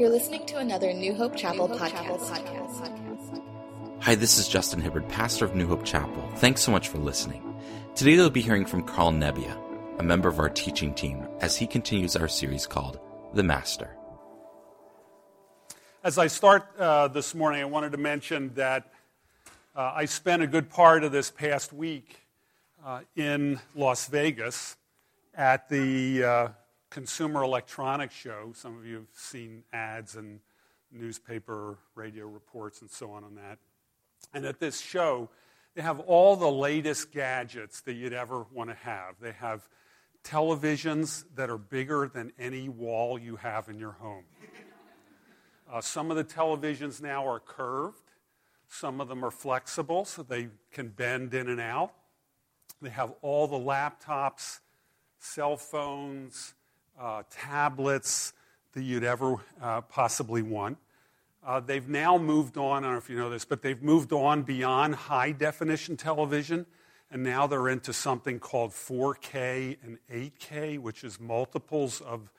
You're listening to another New Hope Chapel, New Hope podcast. Chapel podcast. Hi, this is Justin Hibbard, pastor of New Hope Chapel. Thanks so much for listening. Today we'll be hearing from Karl Nebbia, a member of our teaching team, as he continues our series called The Master. As I start uh, this morning, I wanted to mention that uh, I spent a good part of this past week uh, in Las Vegas at the uh, Consumer Electronics Show. Some of you have seen ads and newspaper, radio reports, and so on on that. And at this show, they have all the latest gadgets that you'd ever want to have. They have televisions that are bigger than any wall you have in your home. Uh, some of the televisions now are curved, some of them are flexible, so they can bend in and out. They have all the laptops, cell phones, uh, tablets that you'd ever uh, possibly want. Uh, they've now moved on, I don't know if you know this, but they've moved on beyond high definition television, and now they're into something called 4K and 8K, which is multiples of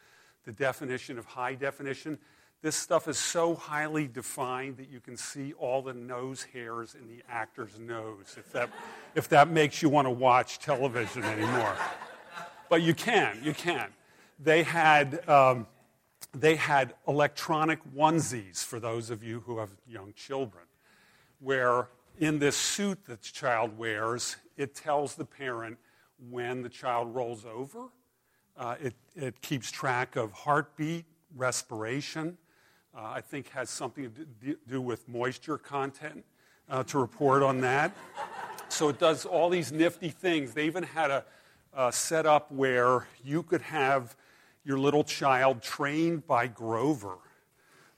the definition of high definition. This stuff is so highly defined that you can see all the nose hairs in the actor's nose, if that, if that makes you want to watch television anymore. But you can, you can they had, um, they had electronic onesies for those of you who have young children, where in this suit that the child wears, it tells the parent when the child rolls over. Uh, it, it keeps track of heartbeat, respiration. Uh, I think has something to do with moisture content uh, to report on that. So it does all these nifty things. They even had a, a setup where you could have your little child trained by Grover,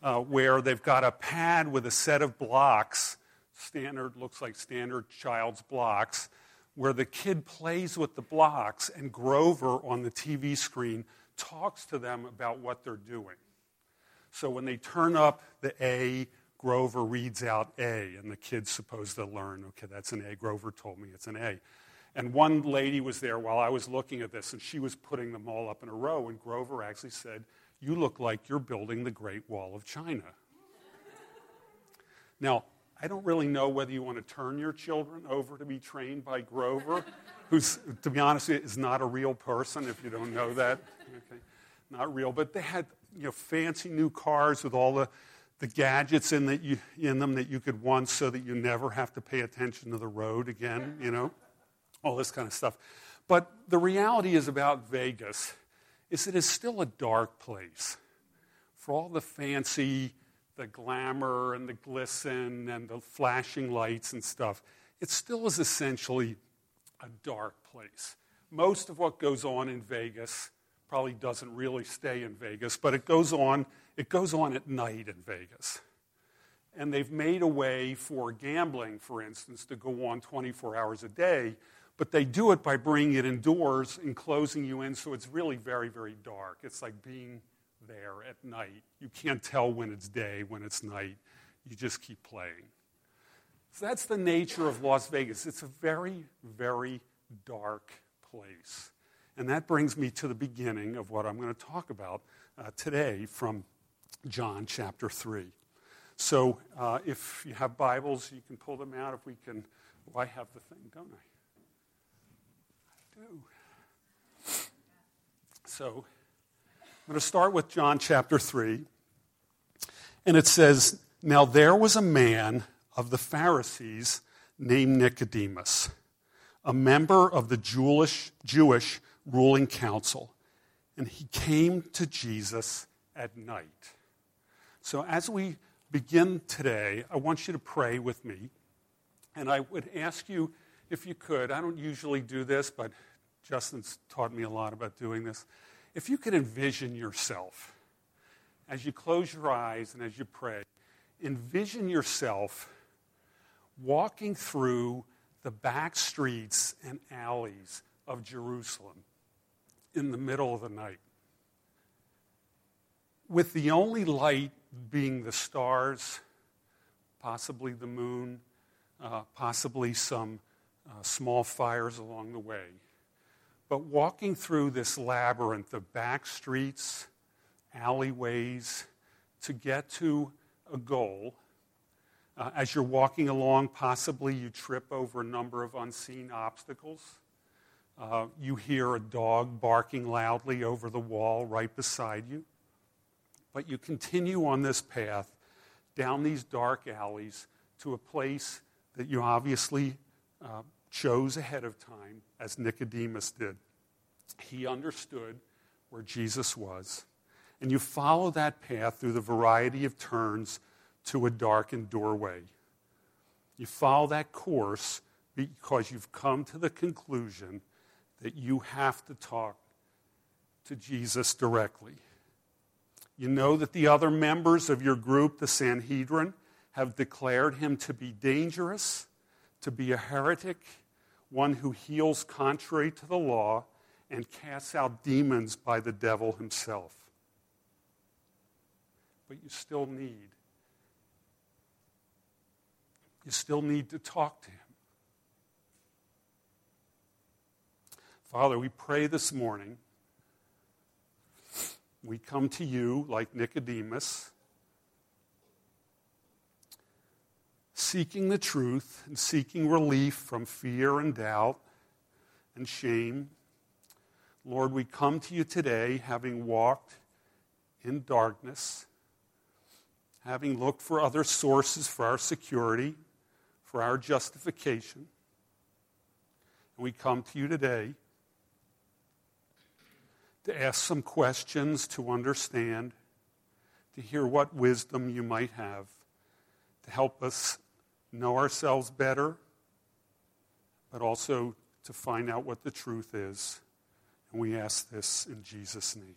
uh, where they've got a pad with a set of blocks, standard, looks like standard child's blocks, where the kid plays with the blocks and Grover on the TV screen talks to them about what they're doing. So when they turn up the A, Grover reads out A, and the kid's supposed to learn, okay, that's an A. Grover told me it's an A. And one lady was there while I was looking at this, and she was putting them all up in a row. And Grover actually said, You look like you're building the Great Wall of China. now, I don't really know whether you want to turn your children over to be trained by Grover, who's, to be honest, is not a real person if you don't know that. Okay. Not real. But they had you know, fancy new cars with all the, the gadgets in, that you, in them that you could want so that you never have to pay attention to the road again, you know all this kind of stuff. But the reality is about Vegas is it is still a dark place. For all the fancy, the glamour and the glisten and the flashing lights and stuff, it still is essentially a dark place. Most of what goes on in Vegas probably doesn't really stay in Vegas, but it goes on, it goes on at night in Vegas. And they've made a way for gambling, for instance, to go on 24 hours a day but they do it by bringing it indoors and closing you in, so it's really very, very dark. It's like being there at night. You can't tell when it's day, when it's night. You just keep playing. So that's the nature of Las Vegas. It's a very, very dark place. And that brings me to the beginning of what I'm going to talk about uh, today from John chapter 3. So uh, if you have Bibles, you can pull them out. If we can, well, I have the thing, don't I? So, I'm going to start with John chapter 3. And it says, Now there was a man of the Pharisees named Nicodemus, a member of the Jewish, Jewish ruling council. And he came to Jesus at night. So, as we begin today, I want you to pray with me. And I would ask you if you could, I don't usually do this, but Justin's taught me a lot about doing this. If you could envision yourself as you close your eyes and as you pray, envision yourself walking through the back streets and alleys of Jerusalem in the middle of the night, with the only light being the stars, possibly the moon, uh, possibly some uh, small fires along the way. But walking through this labyrinth of back streets, alleyways, to get to a goal. Uh, as you're walking along, possibly you trip over a number of unseen obstacles. Uh, you hear a dog barking loudly over the wall right beside you. But you continue on this path down these dark alleys to a place that you obviously uh, chose ahead of time, as Nicodemus did. He understood where Jesus was. And you follow that path through the variety of turns to a darkened doorway. You follow that course because you've come to the conclusion that you have to talk to Jesus directly. You know that the other members of your group, the Sanhedrin, have declared him to be dangerous, to be a heretic, one who heals contrary to the law, and casts out demons by the devil himself. But you still need, you still need to talk to him. Father, we pray this morning. We come to you like Nicodemus, seeking the truth and seeking relief from fear and doubt and shame. Lord, we come to you today having walked in darkness, having looked for other sources for our security, for our justification. And we come to you today to ask some questions, to understand, to hear what wisdom you might have, to help us know ourselves better, but also to find out what the truth is. And we ask this in Jesus' name.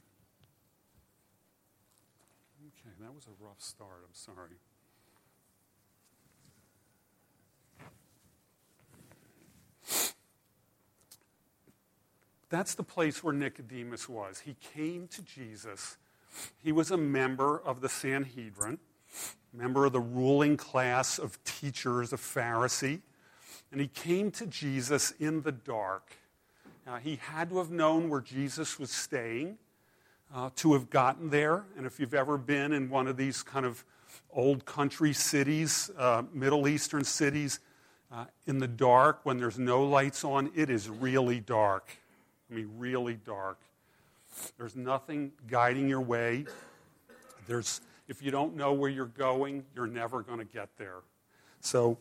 Okay, that was a rough start. I'm sorry. That's the place where Nicodemus was. He came to Jesus. He was a member of the Sanhedrin, member of the ruling class of teachers, a Pharisee. And he came to Jesus in the dark. Uh, he had to have known where Jesus was staying uh, to have gotten there. And if you've ever been in one of these kind of old country cities, uh, Middle Eastern cities, uh, in the dark when there's no lights on, it is really dark. I mean, really dark. There's nothing guiding your way. There's, if you don't know where you're going, you're never going to get there. So,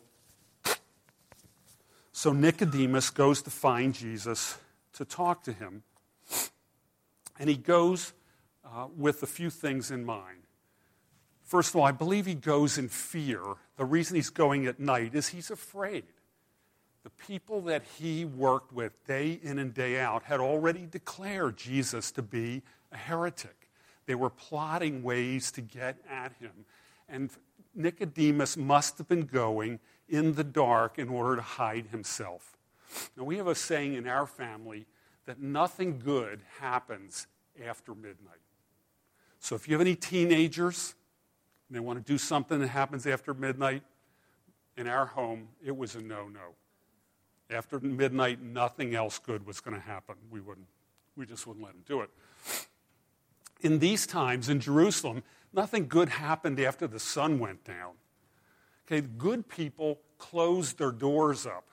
so Nicodemus goes to find Jesus to talk to him. And he goes uh, with a few things in mind. First of all, I believe he goes in fear. The reason he's going at night is he's afraid the people that he worked with day in and day out had already declared Jesus to be a heretic. They were plotting ways to get at him. And Nicodemus must have been going in the dark in order to hide himself. Now, we have a saying in our family that nothing good happens after midnight. So, if you have any teenagers and they want to do something that happens after midnight, in our home, it was a no no. After midnight, nothing else good was going to happen. We, wouldn't, we just wouldn't let them do it. In these times in Jerusalem, nothing good happened after the sun went down. Okay, good people closed their doors up,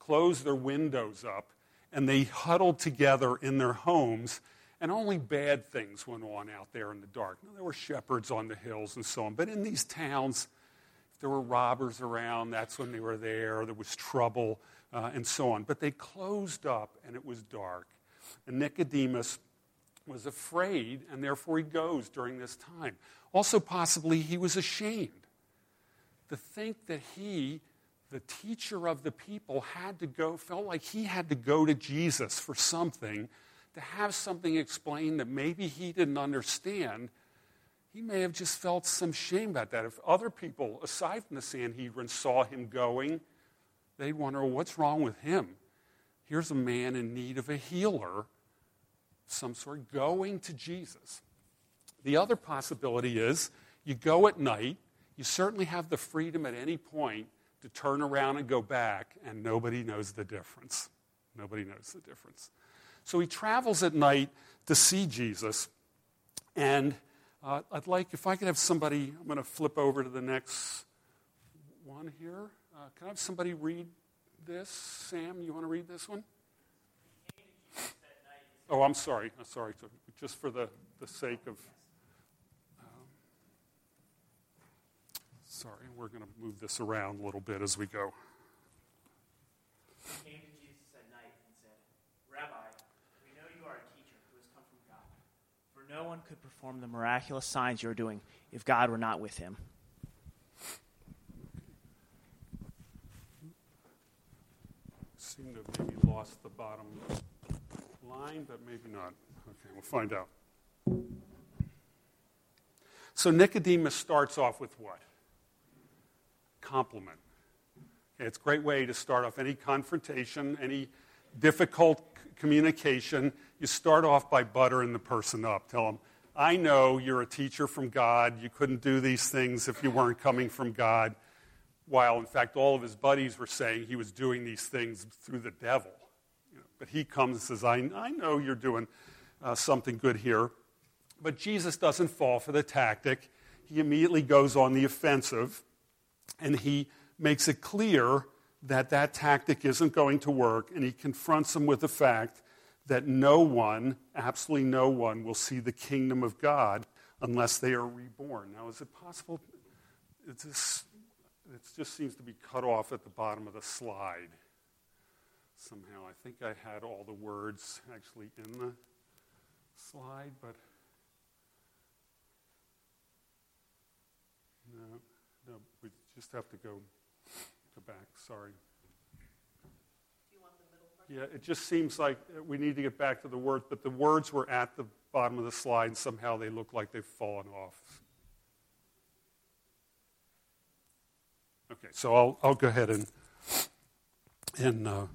closed their windows up, and they huddled together in their homes, and only bad things went on out there in the dark. Now, there were shepherds on the hills and so on, but in these towns, if there were robbers around, that's when they were there. There was trouble uh, and so on. But they closed up and it was dark. And Nicodemus was afraid, and therefore he goes during this time. Also, possibly, he was ashamed to think that he, the teacher of the people, had to go, felt like he had to go to Jesus for something, to have something explained that maybe he didn't understand. He may have just felt some shame about that. If other people, aside from the Sanhedrin, saw him going, they'd wonder, well, what's wrong with him? Here's a man in need of a healer, some sort, going to Jesus. The other possibility is you go at night, you certainly have the freedom at any point to turn around and go back, and nobody knows the difference. Nobody knows the difference. So he travels at night to see Jesus, and Uh, I'd like, if I could have somebody, I'm going to flip over to the next one here. Uh, can I have somebody read this? Sam, you want to read this one? Oh, I'm sorry. I'm sorry. Just for the, the sake of. Um, sorry, we're going to move this around a little bit as we go. came to Jesus at night and said, Rabbi, we know you are a teacher who has come from God. For no one could perform the miraculous signs you are doing if God were not with him. Seem to have maybe lost the bottom line, but maybe not. Okay, we'll find out. So Nicodemus starts off with what? Compliment. Okay, it's a great way to start off any confrontation, any difficult communication. You start off by buttering the person up. Tell them, I know you're a teacher from God. You couldn't do these things if you weren't coming from God. While, in fact, all of his buddies were saying he was doing these things through the devil. But he comes and says, I, I know you're doing uh, something good here. But Jesus doesn't fall for the tactic. He immediately goes on the offensive and he makes it clear that that tactic isn't going to work, and he confronts them with the fact that no one, absolutely no one, will see the kingdom of God unless they are reborn. Now, is it possible? It's just, it just seems to be cut off at the bottom of the slide somehow. I think I had all the words actually in the slide, but no, no, we just have to go go back. Sorry. Yeah, it just seems like we need to get back to the words, but the words were at the bottom of the slide, and somehow they look like they've fallen off. Okay, so I'll, I'll go ahead and and uh,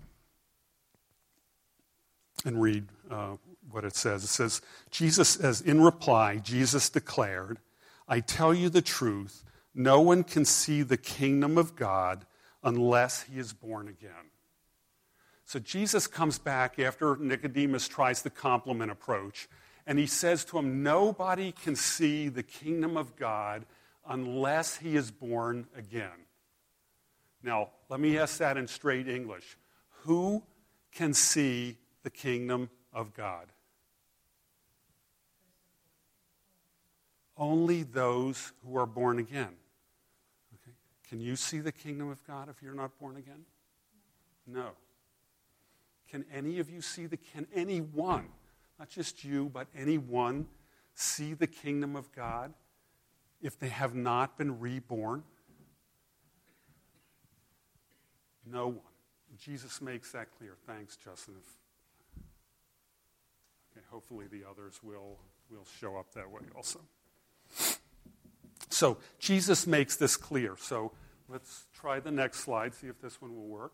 and read uh, what it says. It says, Jesus, says, in reply, Jesus declared, "I tell you the truth. No one can see the kingdom of God unless he is born again." So Jesus comes back after Nicodemus tries the compliment approach, and he says to him, Nobody can see the kingdom of God unless he is born again. Now, let me ask that in straight English. Who can see the kingdom of God? Only those who are born again. Okay. Can you see the kingdom of God if you're not born again? No. Can any of you see the, can anyone, not just you, but anyone, see the kingdom of God if they have not been reborn? No one. Jesus makes that clear. Thanks, Justin. Hopefully the others will, will show up that way also. So Jesus makes this clear. So let's try the next slide, see if this one will work.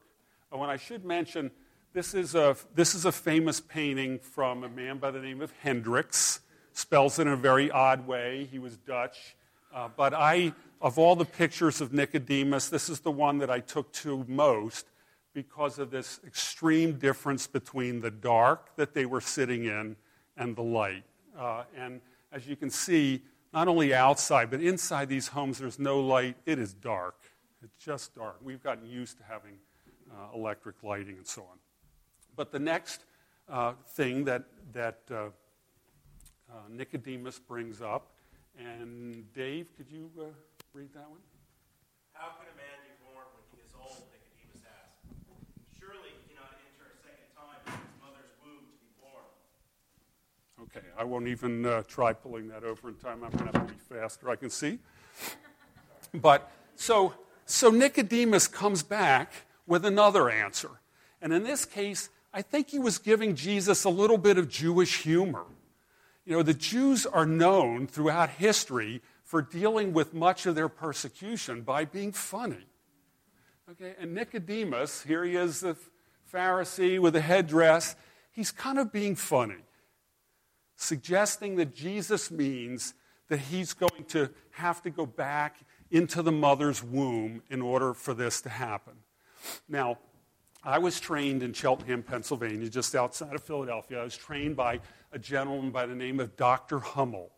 Oh, and I should mention this is a, this is a famous painting from a man by the name of Hendricks. Spells it in a very odd way. He was Dutch. Uh, but I, of all the pictures of Nicodemus, this is the one that I took to most because of this extreme difference between the dark that they were sitting in and the light. Uh, and as you can see, not only outside, but inside these homes, there's no light. It is dark. It's just dark. We've gotten used to having uh, electric lighting and so on. But the next uh, thing that, that uh, uh, Nicodemus brings up, and Dave, could you uh, read that one? How could a man be born when he is old? Nicodemus asked. Surely he cannot enter a second time in his mother's womb to be born. Okay, I won't even uh, try pulling that over in time. I'm going to have to be faster. I can see. But so, so Nicodemus comes back with another answer. And in this case, I think he was giving Jesus a little bit of Jewish humor. You know, the Jews are known throughout history for dealing with much of their persecution by being funny. Okay, and Nicodemus, here he is, the Pharisee with a headdress, he's kind of being funny, suggesting that Jesus means that he's going to have to go back into the mother's womb in order for this to happen. Now, I was trained in Cheltenham, Pennsylvania, just outside of Philadelphia. I was trained by a gentleman by the name of Dr. Hummel.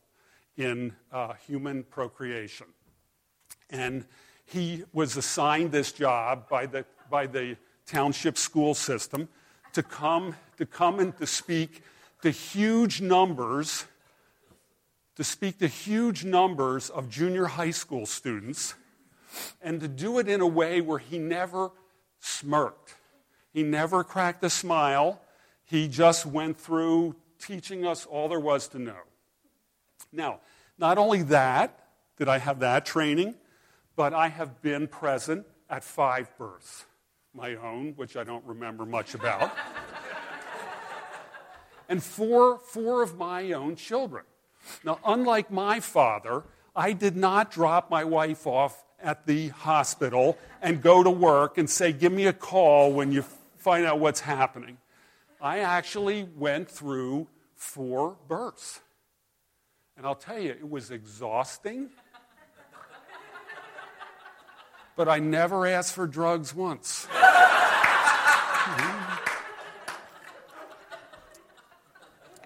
in uh, human procreation. And he was assigned this job by the, by the township school system to come, to come and to speak to huge numbers, to speak to huge numbers of junior high school students, and to do it in a way where he never smirked. He never cracked a smile. He just went through teaching us all there was to know. Now, not only that, did I have that training, but I have been present at five births. My own, which I don't remember much about, and four, four of my own children. Now, unlike my father, I did not drop my wife off at the hospital and go to work and say, Give me a call when you find out what's happening. I actually went through four births. And I'll tell you, it was exhausting. but I never asked for drugs once.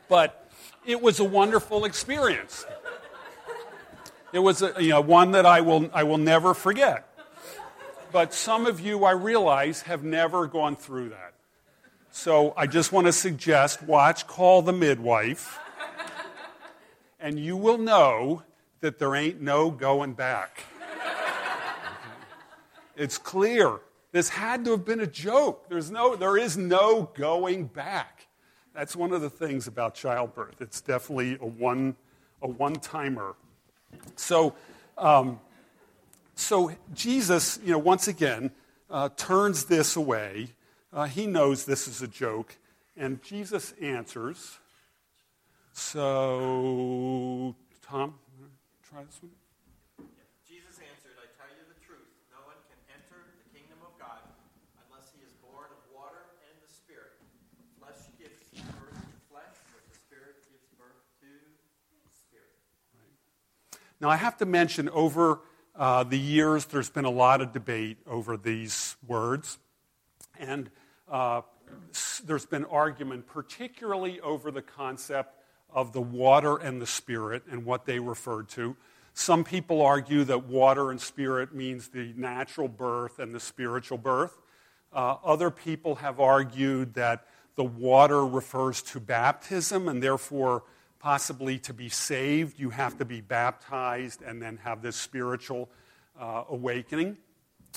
but it was a wonderful experience. It was a, you know, one that I will, I will never forget. But some of you, I realize, have never gone through that. So I just want to suggest watch Call the Midwife, and you will know that there ain't no going back. It's clear. This had to have been a joke. There's no, there is no going back. That's one of the things about childbirth. It's definitely a one, a one timer. So, um, so Jesus, you know, once again, uh, turns this away. Uh, he knows this is a joke, and Jesus answers. So, Tom, try this one. Jesus answered, I tell you the truth. No one can enter the kingdom of God unless he is born of water and the Spirit. Flesh gives birth to flesh, but the Spirit gives birth to spirit. Now, I have to mention over uh, the years, there's been a lot of debate over these words. And uh, there's been argument, particularly over the concept of the water and the spirit and what they referred to. Some people argue that water and spirit means the natural birth and the spiritual birth. Uh, other people have argued that the water refers to baptism, and therefore, possibly to be saved, you have to be baptized and then have this spiritual uh, awakening.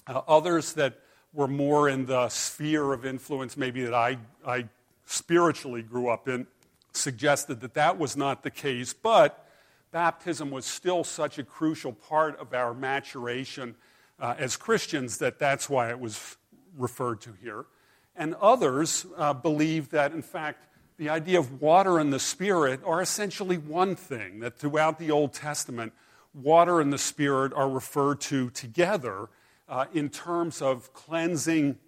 Uh, others that were more in the sphere of influence, maybe that I, I spiritually grew up in, suggested that that was not the case, but baptism was still such a crucial part of our maturation uh, as Christians that that's why it was referred to here. And others uh, believe that, in fact, the idea of water and the Spirit are essentially one thing, that throughout the Old Testament, water and the Spirit are referred to together uh, in terms of cleansing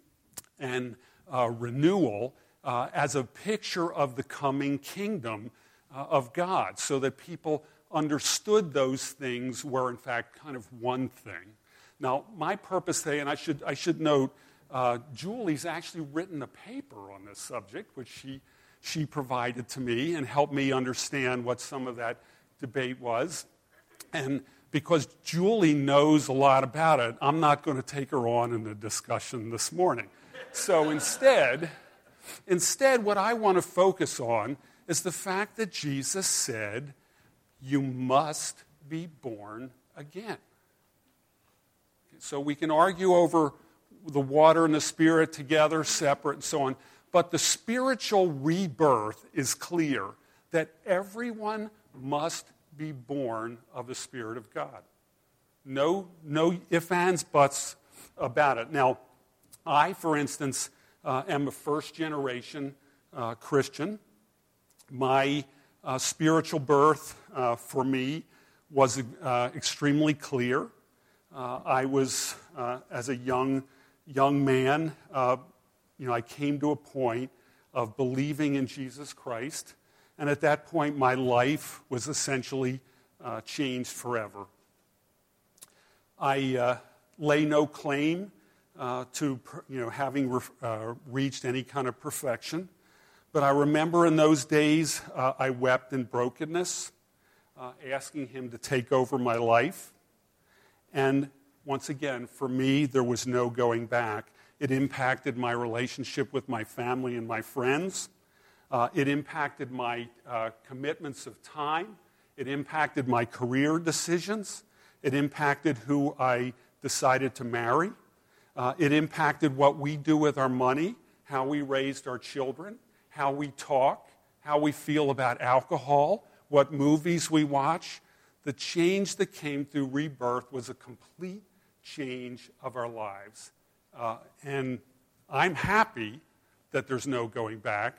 and uh, renewal uh, as a picture of the coming kingdom uh, of God, so that people understood those things were, in fact, kind of one thing. Now, my purpose today, and I should, I should note, uh, Julie's actually written a paper on this subject, which she, she provided to me and helped me understand what some of that debate was. And because Julie knows a lot about it, I'm not going to take her on in the discussion this morning. So instead, instead, what I want to focus on is the fact that Jesus said, You must be born again. So we can argue over the water and the spirit together, separate, and so on. But the spiritual rebirth is clear that everyone must be born of the Spirit of God. No, no ifs, ands, buts about it. Now, I, for instance, uh, am a first generation uh, Christian. My uh, spiritual birth uh, for me was uh, extremely clear. Uh, I was, as a young, young man, you know, I came to a point of believing in Jesus Christ. And at that point, my life was essentially uh, changed forever. I uh, lay no claim uh, to you know, having re- uh, reached any kind of perfection. But I remember in those days, uh, I wept in brokenness. uh, asking Him to take over my life. And once again, for me, there was no going back. It impacted my relationship with my family and my friends. Uh, it impacted my uh, commitments of time. It impacted my career decisions. It impacted who I decided to marry. Uh, it impacted what we do with our money, how we raised our children, how we talk, how we feel about alcohol, what movies we watch. The change that came through rebirth was a complete change of our lives. Uh, and I'm happy that there's no going back,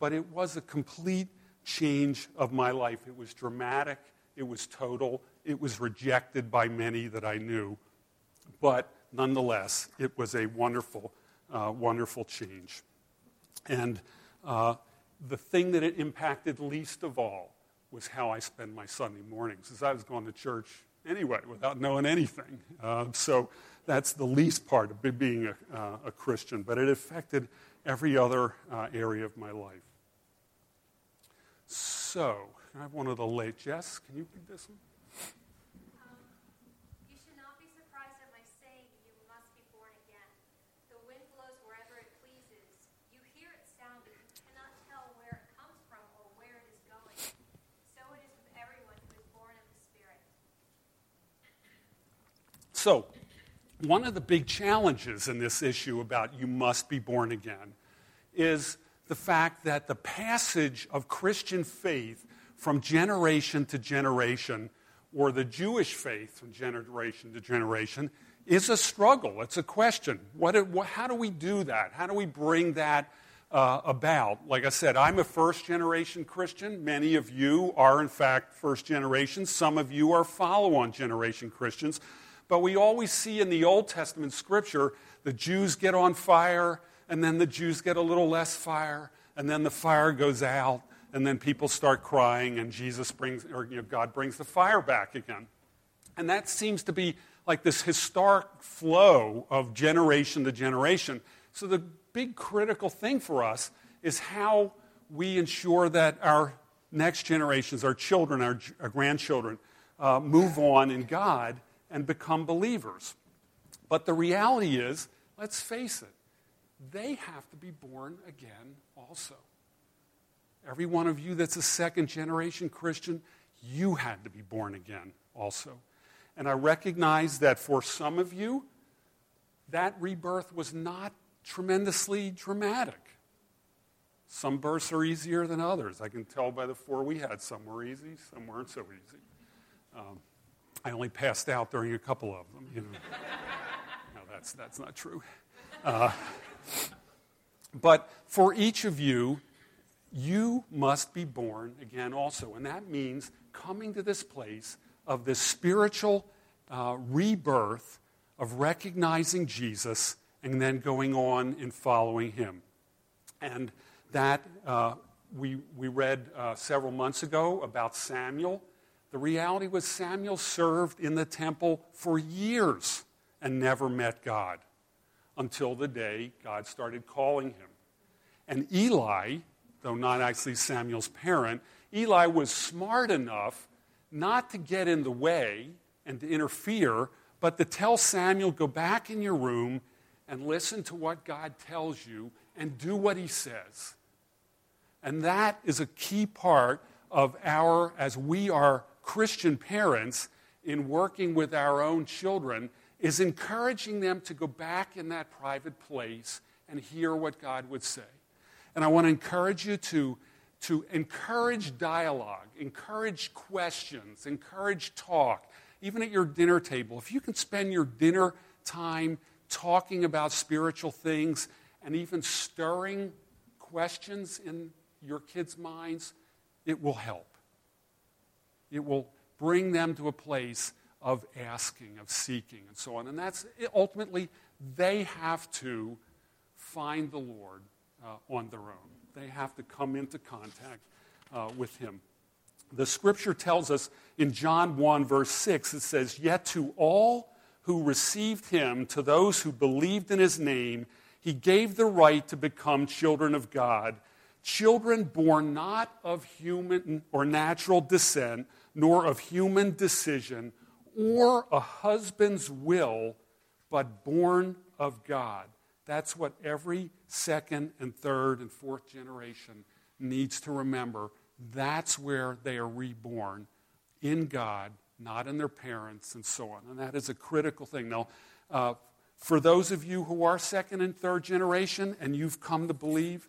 but it was a complete change of my life. It was dramatic, it was total, it was rejected by many that I knew. But nonetheless, it was a wonderful, uh, wonderful change. And uh, the thing that it impacted least of all was how I spend my Sunday mornings, as I was going to church anyway without knowing anything. Uh, so that's the least part of being a, uh, a Christian, but it affected every other uh, area of my life. So, I have one of the late. Jess, can you read this one? So, one of the big challenges in this issue about you must be born again is the fact that the passage of Christian faith from generation to generation, or the Jewish faith from generation to generation, is a struggle. It's a question. What, how do we do that? How do we bring that uh, about? Like I said, I'm a first generation Christian. Many of you are, in fact, first generation. Some of you are follow on generation Christians. But we always see in the Old Testament scripture the Jews get on fire, and then the Jews get a little less fire, and then the fire goes out, and then people start crying, and Jesus brings, or you know, God brings the fire back again. And that seems to be like this historic flow of generation to generation. So the big critical thing for us is how we ensure that our next generations, our children, our, our grandchildren, uh, move on in God and become believers. But the reality is, let's face it, they have to be born again also. Every one of you that's a second generation Christian, you had to be born again also. And I recognize that for some of you, that rebirth was not tremendously dramatic. Some births are easier than others. I can tell by the four we had. Some were easy, some weren't so easy. Um, I only passed out during a couple of them. You know. no, that's, that's not true. Uh, but for each of you, you must be born again also. And that means coming to this place of this spiritual uh, rebirth of recognizing Jesus and then going on in following him. And that uh, we, we read uh, several months ago about Samuel the reality was, Samuel served in the temple for years and never met God until the day God started calling him. And Eli, though not actually Samuel's parent, Eli was smart enough not to get in the way and to interfere, but to tell Samuel, go back in your room and listen to what God tells you and do what he says. And that is a key part of our, as we are Christian parents in working with our own children is encouraging them to go back in that private place and hear what God would say. And I want to encourage you to, to encourage dialogue, encourage questions, encourage talk, even at your dinner table. If you can spend your dinner time talking about spiritual things and even stirring questions in your kids' minds, it will help. It will bring them to a place of asking, of seeking, and so on. And that's ultimately, they have to find the Lord uh, on their own. They have to come into contact uh, with Him. The scripture tells us in John 1, verse 6, it says, Yet to all who received Him, to those who believed in His name, He gave the right to become children of God Children born not of human or natural descent, nor of human decision, or a husband's will, but born of God. That's what every second and third and fourth generation needs to remember. That's where they are reborn in God, not in their parents, and so on. And that is a critical thing. Now, uh, for those of you who are second and third generation and you've come to believe,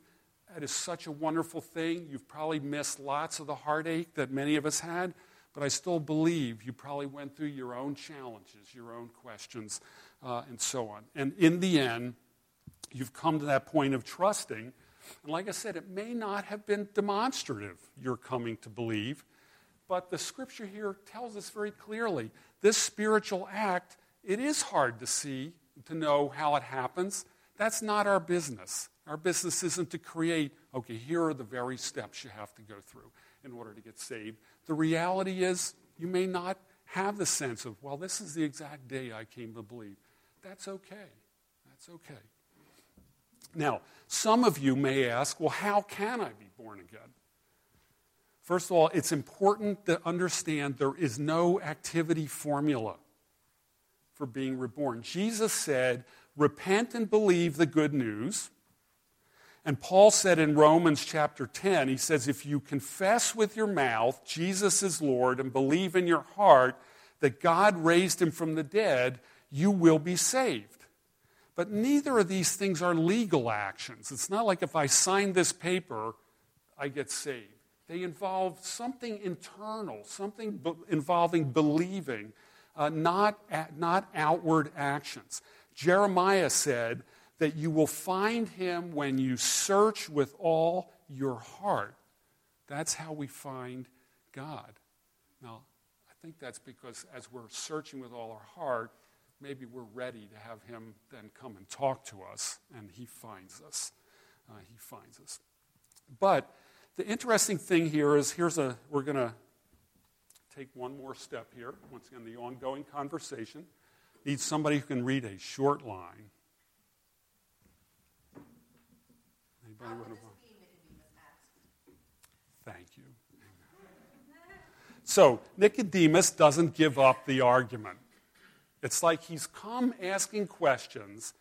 that is such a wonderful thing. You've probably missed lots of the heartache that many of us had, but I still believe you probably went through your own challenges, your own questions, uh, and so on. And in the end, you've come to that point of trusting. And like I said, it may not have been demonstrative, you're coming to believe, but the scripture here tells us very clearly this spiritual act, it is hard to see, to know how it happens. That's not our business. Our business isn't to create, okay, here are the very steps you have to go through in order to get saved. The reality is, you may not have the sense of, well, this is the exact day I came to believe. That's okay. That's okay. Now, some of you may ask, well, how can I be born again? First of all, it's important to understand there is no activity formula for being reborn. Jesus said, repent and believe the good news. And Paul said in Romans chapter 10, he says, if you confess with your mouth Jesus is Lord and believe in your heart that God raised him from the dead, you will be saved. But neither of these things are legal actions. It's not like if I sign this paper, I get saved. They involve something internal, something be- involving believing, uh, not, not outward actions. Jeremiah said that you will find him when you search with all your heart. That's how we find God. Now, I think that's because as we're searching with all our heart, maybe we're ready to have him then come and talk to us, and he finds us. Uh, he finds us. But the interesting thing here is here's a, we're going to take one more step here. Once again, the ongoing conversation needs somebody who can read a short line. Anybody want to? Thank you. So Nicodemus doesn't give up the argument. It's like he's come asking questions,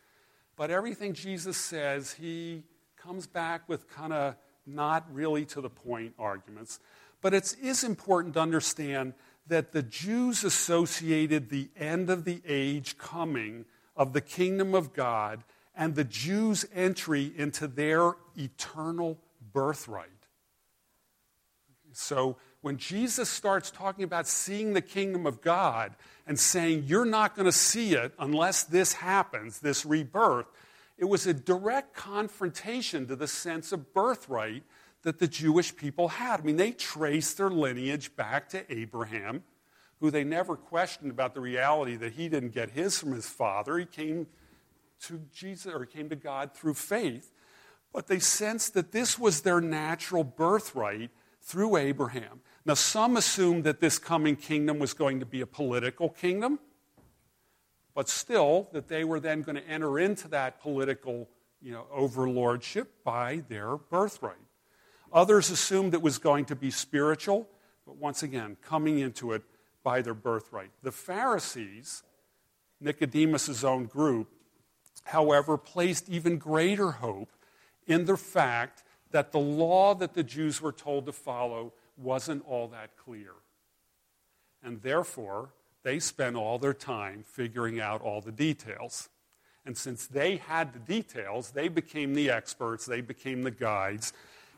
but everything Jesus says, he comes back with kind of not really to the point arguments. But it is important to understand that the Jews associated the end of the age coming of the kingdom of God and the Jews' entry into their eternal birthright. So when Jesus starts talking about seeing the kingdom of God and saying, You're not going to see it unless this happens, this rebirth, it was a direct confrontation to the sense of birthright that the Jewish people had. I mean, they traced their lineage back to Abraham, who they never questioned about the reality that he didn't get his from his father. He came to Jesus or came to God through faith. But they sensed that this was their natural birthright through Abraham. Now, some assumed that this coming kingdom was going to be a political kingdom but still that they were then going to enter into that political you know, overlordship by their birthright. Others assumed it was going to be spiritual, but once again, coming into it by their birthright. The Pharisees, Nicodemus' own group, however, placed even greater hope in the fact that the law that the Jews were told to follow wasn't all that clear. And therefore, they spent all their time figuring out all the details. And since they had the details, they became the experts, they became the guides,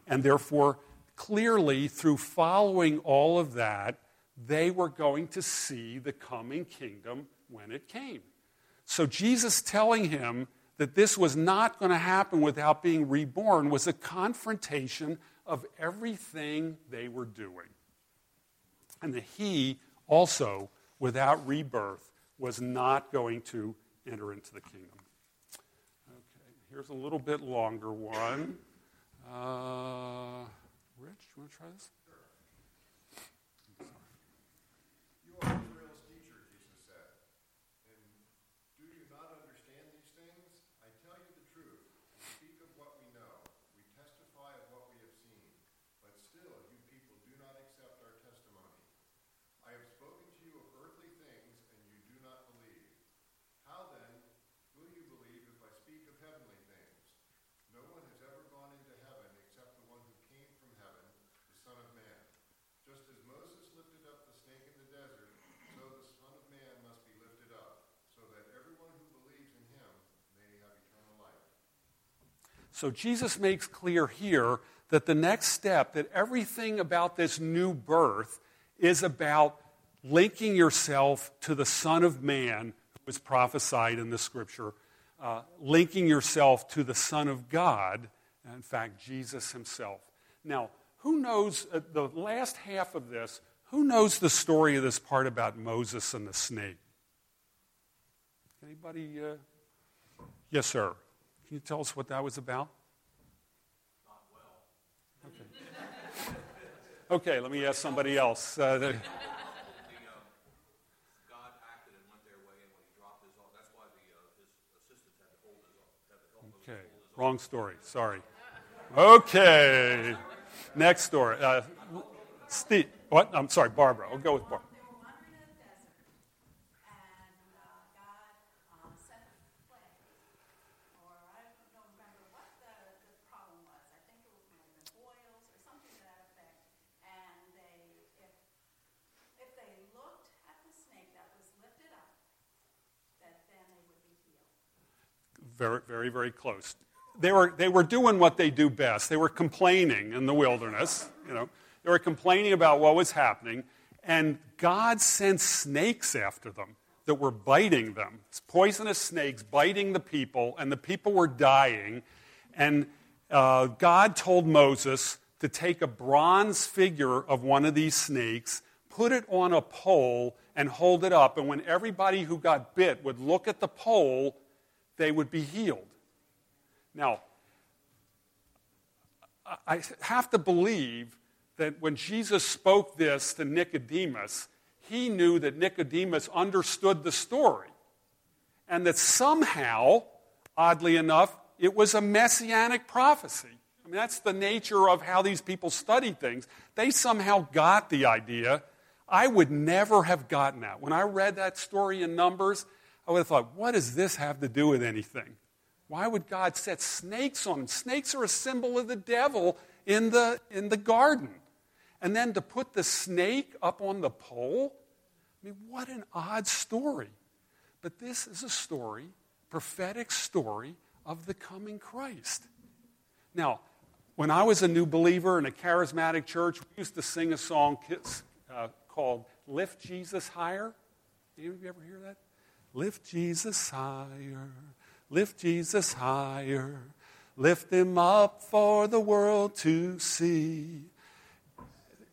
and therefore, clearly, through following all of that, they were going to see the coming kingdom when it came. So, Jesus telling him that this was not going to happen without being reborn was a confrontation of everything they were doing. And that he also without rebirth was not going to enter into the kingdom. Okay, here's a little bit longer one. Uh, Rich, you want to try this? I tell you the truth. We speak of what we know. We testify of what we have So Jesus makes clear here that the next step, that everything about this new birth is about linking yourself to the Son of Man who was prophesied in the scripture, uh, linking yourself to the Son of God, in fact, Jesus himself. Now, who knows uh, the last half of this? Who knows the story of this part about Moses and the snake? Anybody? Uh... Yes, sir. Can you tell us what that was about? Okay, let me ask somebody else. Uh, the, Okay, wrong story. Sorry. Okay. Next story. Uh, Steve. What? I'm sorry, Barbara. I'll go with Barbara. Very, very, very close. They were, they were doing what they do best. They were complaining in the wilderness. You know, they were complaining about what was happening, and God sent snakes after them that were biting them. It's poisonous snakes biting the people, and the people were dying. And uh, God told Moses to take a bronze figure of one of these snakes, put it on a pole, and hold it up. And when everybody who got bit would look at the pole, they would be healed. Now, I have to believe that when Jesus spoke this to Nicodemus, he knew that Nicodemus understood the story. And that somehow, oddly enough, it was a messianic prophecy. I mean, that's the nature of how these people study things. They somehow got the idea. I would never have gotten that. When I read that story in Numbers, I would have thought, what does this have to do with anything? Why would God set snakes on them? Snakes are a symbol of the devil in the, in the garden. And then to put the snake up on the pole? I mean, what an odd story. But this is a story, prophetic story of the coming Christ. Now, when I was a new believer in a charismatic church, we used to sing a song uh, called Lift Jesus Higher. Any of you ever hear that? Lift Jesus higher, lift Jesus higher, lift him up for the world to see.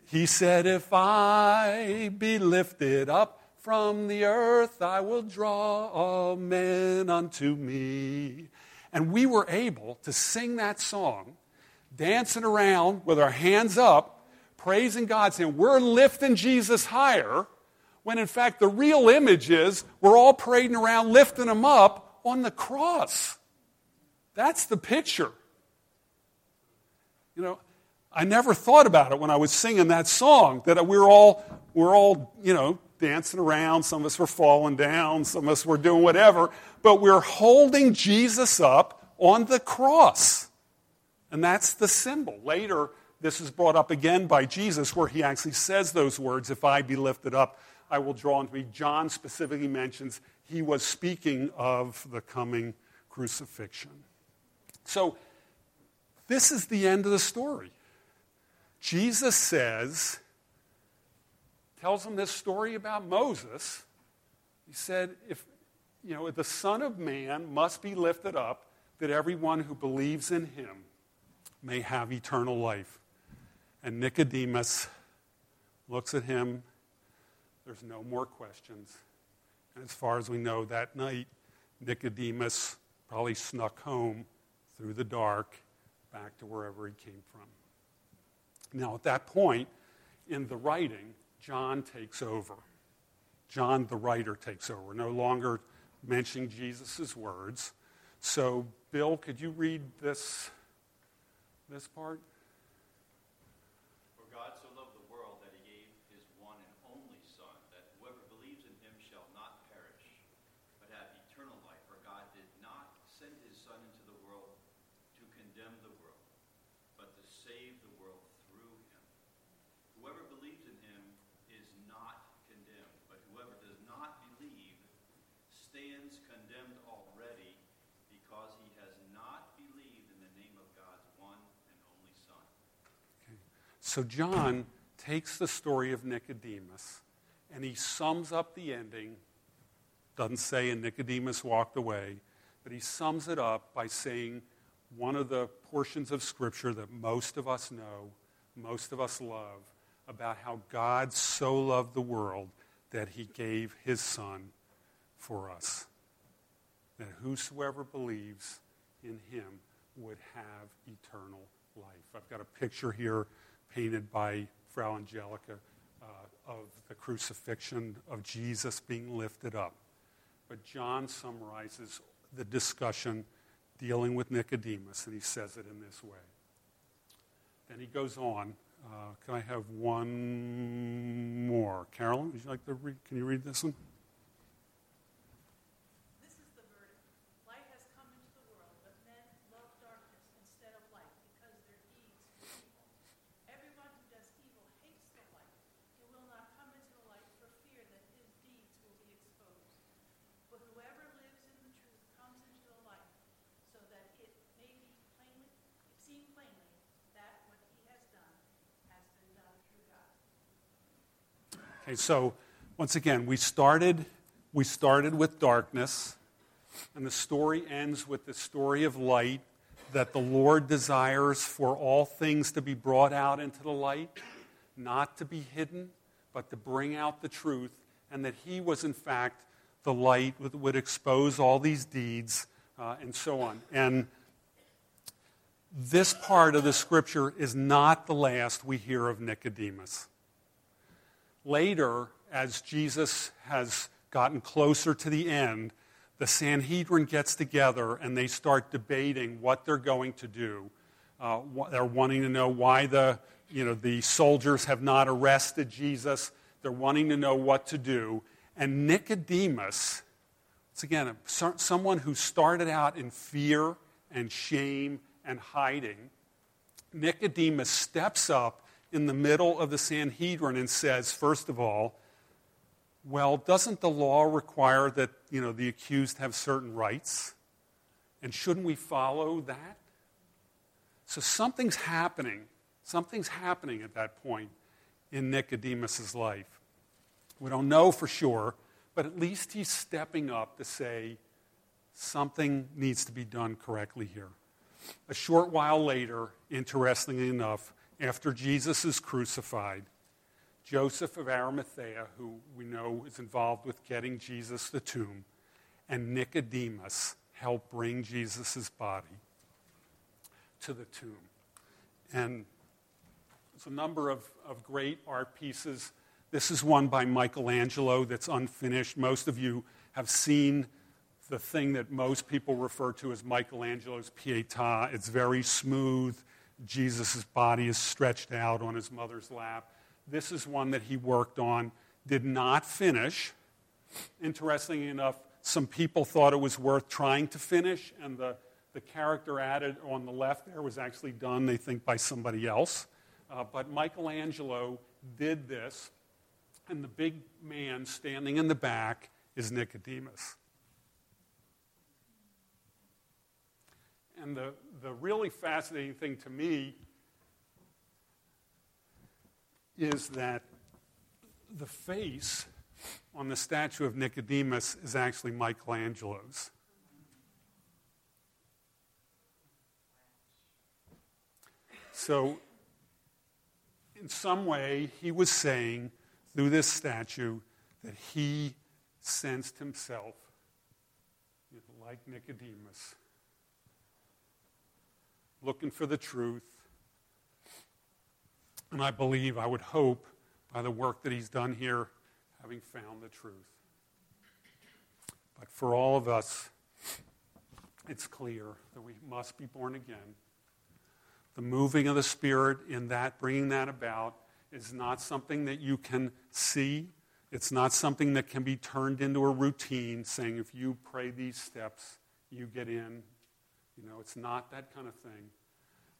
He said, If I be lifted up from the earth, I will draw all men unto me. And we were able to sing that song, dancing around with our hands up, praising God, saying, We're lifting Jesus higher when in fact the real image is we're all parading around lifting him up on the cross. That's the picture. You know, I never thought about it when I was singing that song that we're all we're all, you know, dancing around, some of us were falling down, some of us were doing whatever, but we're holding Jesus up on the cross. And that's the symbol. Later, this is brought up again by Jesus where he actually says those words, if I be lifted up I will draw unto me. John specifically mentions he was speaking of the coming crucifixion. So, this is the end of the story. Jesus says, tells him this story about Moses. He said, if, you know, the Son of Man must be lifted up, that everyone who believes in him may have eternal life. And Nicodemus looks at him there's no more questions. And as far as we know, that night, Nicodemus probably snuck home through the dark back to wherever he came from. Now, at that point in the writing, John takes over. John, the writer, takes over. No longer mentioning Jesus' words. So, Bill, could you read this, this part? stands condemned already because he has not believed in the name of so John takes the story of Nicodemus and he sums up the ending. Doesn't say, and Nicodemus walked away, but he sums it up by saying one of the portions of Scripture that most of us know, most of us love, about how God so loved the world that he gave his Son for us. That whosoever believes in him would have eternal life. I've got a picture here painted by Fra Angelico uh, of the crucifixion of Jesus being lifted up. But John summarizes the discussion dealing with Nicodemus, and he says it in this way. Then he goes on. Uh, can I have one more? Carolyn, would you like to read? Can you read this one? Okay, so once again, we started, we started with darkness, and the story ends with the story of light that the Lord desires for all things to be brought out into the light, not to be hidden, but to bring out the truth, and that He was, in fact, the light that would expose all these deeds, uh, and so on. And this part of the scripture is not the last we hear of Nicodemus. Later, as Jesus has gotten closer to the end, the Sanhedrin gets together and they start debating what they're going to do. Uh, they're wanting to know why the, you know, the soldiers have not arrested Jesus. They're wanting to know what to do. And Nicodemus, it's again someone who started out in fear and shame and hiding, Nicodemus steps up in the middle of the Sanhedrin and says, first of all, well, doesn't the law require that you know, the accused have certain rights? And shouldn't we follow that? So something's happening. Something's happening at that point in Nicodemus' life. We don't know for sure, but at least he's stepping up to say something needs to be done correctly here. A short while later, interestingly enough, after Jesus is crucified, Joseph of Arimathea, who we know is involved with getting Jesus the tomb, and Nicodemus help bring Jesus' body to the tomb. And there's a number of, of great art pieces. This is one by Michelangelo that's unfinished. Most of you have seen the thing that most people refer to as Michelangelo's Pietà. It's very smooth Jesus' body is stretched out on his mother's lap. This is one that he worked on, did not finish. Interestingly enough, some people thought it was worth trying to finish, and the, the character added on the left there was actually done, they think, by somebody else. Uh, but Michelangelo did this, and the big man standing in the back is Nicodemus. And the, the really fascinating thing to me is that the face on the statue of Nicodemus is actually Michelangelo's. So, in some way, he was saying through this statue that he sensed himself like Nicodemus looking for the truth. And I believe, I would hope, by the work that he's done here, having found the truth. But for all of us, it's clear that we must be born again. The moving of the Spirit in that, bringing that about, is not something that you can see. It's not something that can be turned into a routine saying, if you pray these steps, you get in, you know, it's not that kind of thing.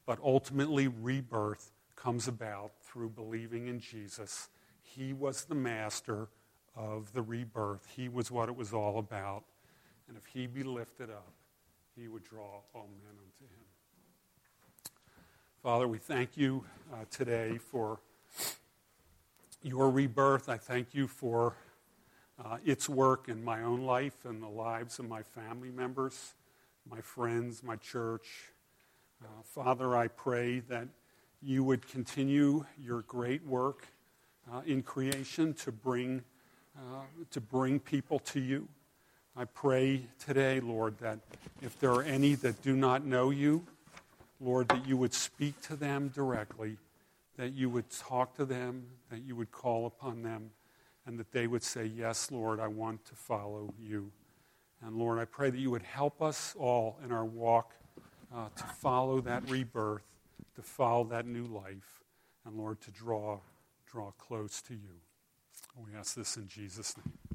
But ultimately, rebirth comes about through believing in Jesus. He was the master of the rebirth, He was what it was all about. And if He be lifted up, He would draw all men unto Him. Father, we thank you uh, today for your rebirth. I thank you for uh, its work in my own life and the lives of my family members, my friends, my church. Uh, Father, I pray that you would continue your great work uh, in creation to bring, uh, to bring people to you. I pray today, Lord, that if there are any that do not know you, Lord, that you would speak to them directly, that you would talk to them, that you would call upon them and that they would say, Yes, Lord, I want to follow you. And Lord, I pray that you would help us all in our walk uh, to follow that rebirth, to follow that new life, and Lord, to draw, draw close to you. We ask this in Jesus' name.